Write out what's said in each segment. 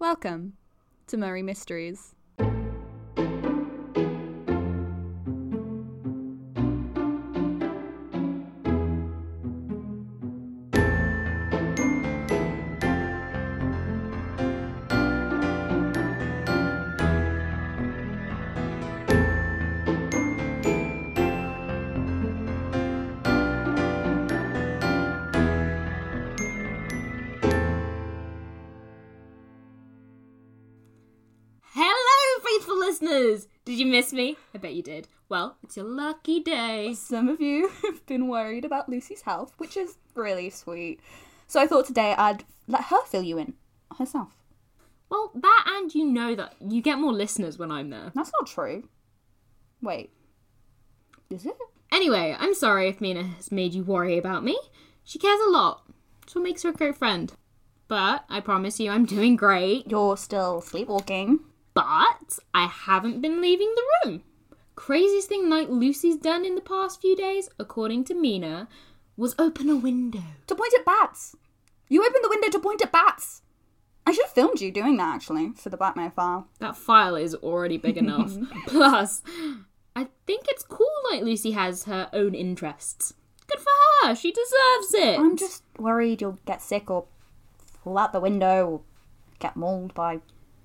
Welcome to Murray Mysteries. Faithful listeners! Did you miss me? I bet you did. Well, it's your lucky day. Some of you have been worried about Lucy's health, which is really sweet. So I thought today I'd let her fill you in herself. Well, that and you know that you get more listeners when I'm there. That's not true. Wait. Is it? Anyway, I'm sorry if Mina has made you worry about me. She cares a lot. That's what makes her a great friend. But I promise you, I'm doing great. You're still sleepwalking. But I haven't been leaving the room. Craziest thing Night Lucy's done in the past few days, according to Mina, was open a window. To point at bats. You opened the window to point at bats. I should have filmed you doing that actually for the Blackmail file. That file is already big enough. Plus, I think it's cool Night Lucy has her own interests. Good for her. She deserves it. I'm just worried you'll get sick or fall out the window or get mauled by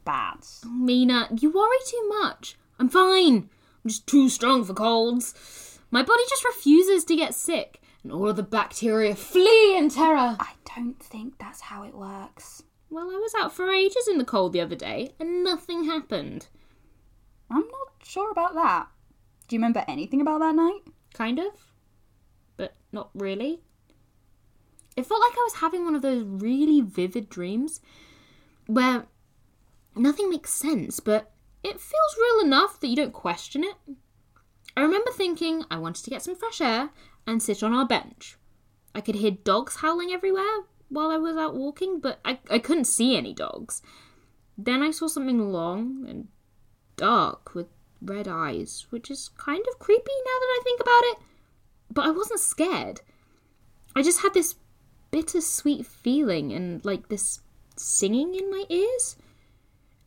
bats. Mina, you worry too much. I'm fine. I'm just too strong for colds. My body just refuses to get sick, and all of the bacteria flee in terror. I don't think that's how it works. Well, I was out for ages in the cold the other day, and nothing happened. I'm not sure about that. Do you remember anything about that night? Kind of, but not really. It felt like I was having one of those really vivid dreams where nothing makes sense, but it feels real enough that you don't question it. I remember thinking I wanted to get some fresh air and sit on our bench. I could hear dogs howling everywhere while I was out walking, but I, I couldn't see any dogs. Then I saw something long and dark with red eyes, which is kind of creepy now that I think about it. But I wasn't scared. I just had this bittersweet feeling and like this singing in my ears.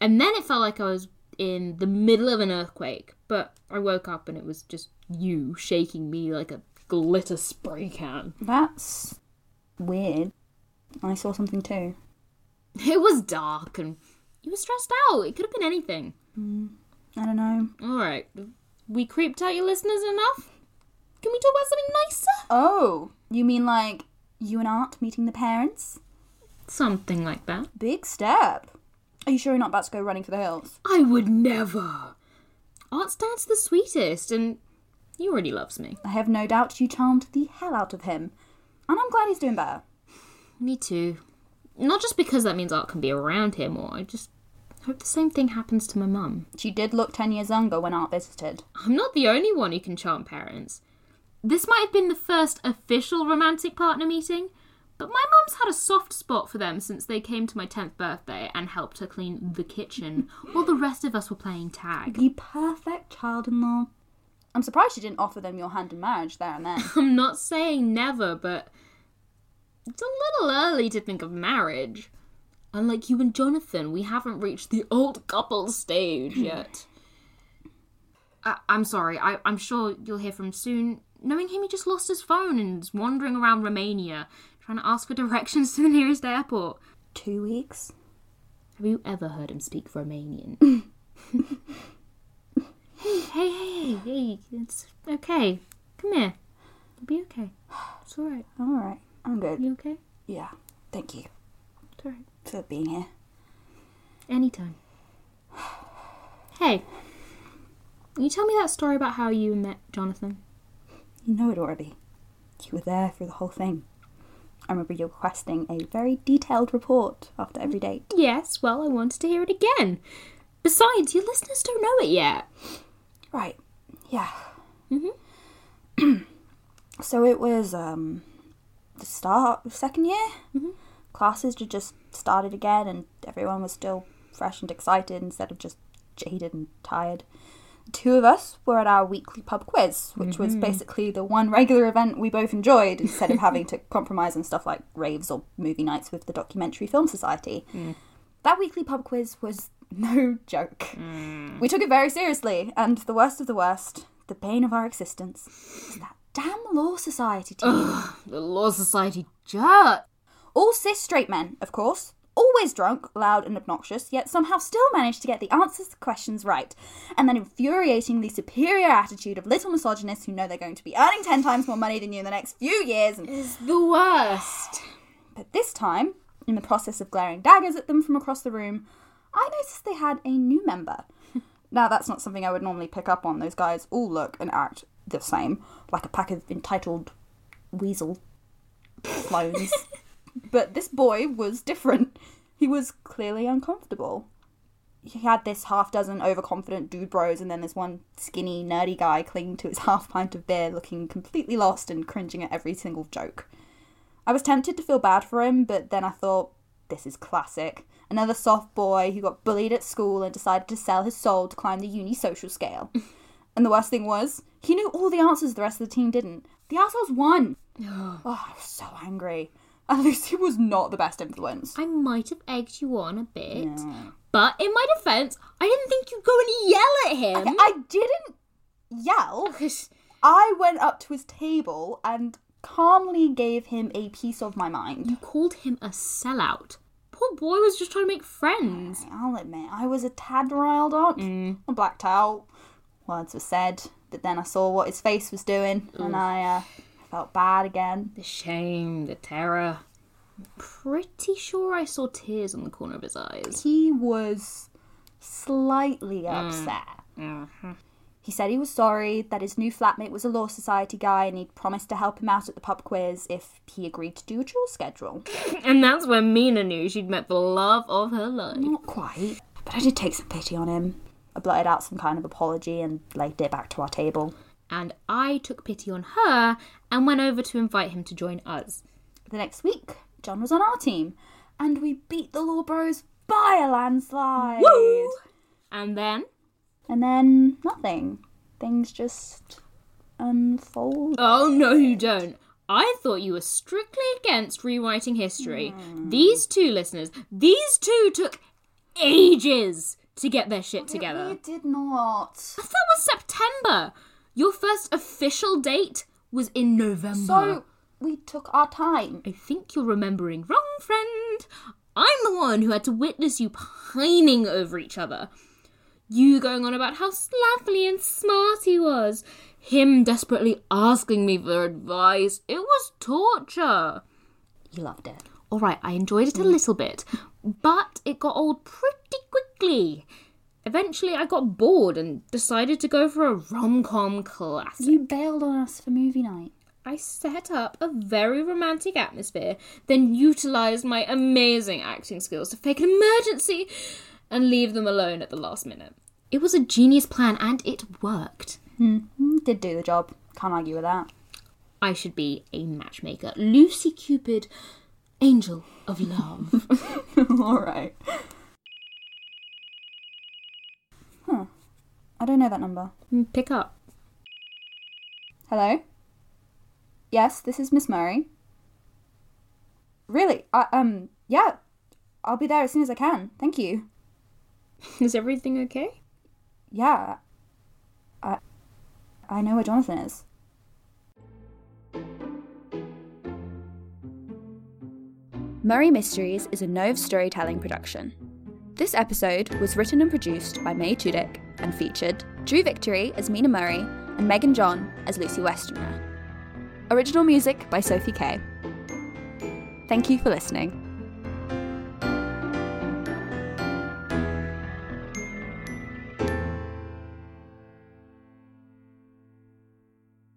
And then it felt like I was in the middle of an earthquake, but I woke up and it was just you shaking me like a glitter spray can. That's weird. I saw something too. It was dark and you were stressed out. It could have been anything. Mm, I don't know. All right. We creeped out your listeners enough? Can we talk about something nicer? Oh, you mean like you and Art meeting the parents? Something like that. Big step. Are you sure you're not about to go running for the hills? I would never. Art's dad's the sweetest, and he already loves me. I have no doubt you charmed the hell out of him. And I'm glad he's doing better. Me too. Not just because that means Art can be around here more, I just hope the same thing happens to my mum. She did look 10 years younger when Art visited. I'm not the only one who can charm parents. This might have been the first official romantic partner meeting, but my mum's had a soft spot for them since they came to my 10th birthday and helped her clean the kitchen while the rest of us were playing tag. The perfect child in law. I'm surprised you didn't offer them your hand in marriage there and then. I'm not saying never, but it's a little early to think of marriage. Unlike you and Jonathan, we haven't reached the old couple stage hmm. yet. I- I'm sorry, I- I'm sure you'll hear from soon. Knowing him, he just lost his phone and is wandering around Romania trying to ask for directions to the nearest airport. Two weeks? Have you ever heard him speak Romanian? hey, hey, hey, hey, it's okay. Come here. You'll be okay. It's alright. I'm alright. I'm good. You okay? Yeah. Thank you It's alright. for being here. Anytime. Hey, can you tell me that story about how you met Jonathan? You know it already. You were there through the whole thing. I remember you requesting a very detailed report after every date. Yes, well, I wanted to hear it again. Besides, your listeners don't know it yet. Right. Yeah. Mhm. so it was um the start of second year. Mhm. Classes had just started again, and everyone was still fresh and excited instead of just jaded and tired. Two of us were at our weekly pub quiz, which was mm-hmm. basically the one regular event we both enjoyed instead of having to compromise on stuff like raves or movie nights with the Documentary Film Society. Mm. That weekly pub quiz was no joke. Mm. We took it very seriously, and the worst of the worst, the pain of our existence, was that damn Law Society team. The Law Society jerk. All cis straight men, of course. Always drunk, loud, and obnoxious, yet somehow still managed to get the answers to questions right. And then infuriating the superior attitude of little misogynists who know they're going to be earning 10 times more money than you in the next few years. And, Is the worst. but this time, in the process of glaring daggers at them from across the room, I noticed they had a new member. now, that's not something I would normally pick up on. Those guys all look and act the same, like a pack of entitled weasel clones. but this boy was different. He was clearly uncomfortable. He had this half dozen overconfident dude bros, and then this one skinny, nerdy guy clinging to his half pint of beer, looking completely lost and cringing at every single joke. I was tempted to feel bad for him, but then I thought, this is classic. Another soft boy who got bullied at school and decided to sell his soul to climb the uni social scale. and the worst thing was, he knew all the answers the rest of the team didn't. The assholes won. oh, I was so angry. And Lucy was not the best influence. I might have egged you on a bit, but in my defense, I didn't think you'd go and yell at him. I didn't yell. I went up to his table and calmly gave him a piece of my mind. You called him a sellout. Poor boy was just trying to make friends. I'll admit, I was a tad riled up. I blacked out. Words were said, but then I saw what his face was doing, and I uh, felt bad again. The shame, the terror. I'm pretty sure I saw tears on the corner of his eyes. He was slightly mm. upset. Mm-hmm. He said he was sorry that his new flatmate was a Law Society guy and he'd promised to help him out at the pub quiz if he agreed to do a chore schedule. And that's when Mina knew she'd met the love of her life. Not quite, but I did take some pity on him. I blurted out some kind of apology and laid it back to our table. And I took pity on her and went over to invite him to join us. The next week, John was on our team, and we beat the Law Bros by a landslide. Woo! And then, And then nothing. Things just unfold. oh no, you don't. I thought you were strictly against rewriting history. Hmm. These two listeners, these two took ages to get their shit together. We did not. I thought it was September. Your first official date was in November. So we took our time. I think you're remembering wrong, friend. I'm the one who had to witness you pining over each other. You going on about how lovely and smart he was. Him desperately asking me for advice. It was torture. You loved it. All right, I enjoyed it a mm. little bit, but it got old pretty quickly. Eventually, I got bored and decided to go for a rom com classic. You bailed on us for movie night. I set up a very romantic atmosphere, then utilized my amazing acting skills to fake an emergency and leave them alone at the last minute. It was a genius plan and it worked. Mm, Did do the job. Can't argue with that. I should be a matchmaker. Lucy Cupid, angel of love. All right. I don't know that number. Pick up. Hello? Yes, this is Miss Murray. Really? I, um, yeah. I'll be there as soon as I can. Thank you. Is everything okay? Yeah. I I know where Jonathan is. Murray Mysteries is a Nove storytelling production. This episode was written and produced by May Tudyk and featured Drew Victory as Mina Murray and Megan John as Lucy Westenra. Original music by Sophie Kay. Thank you for listening.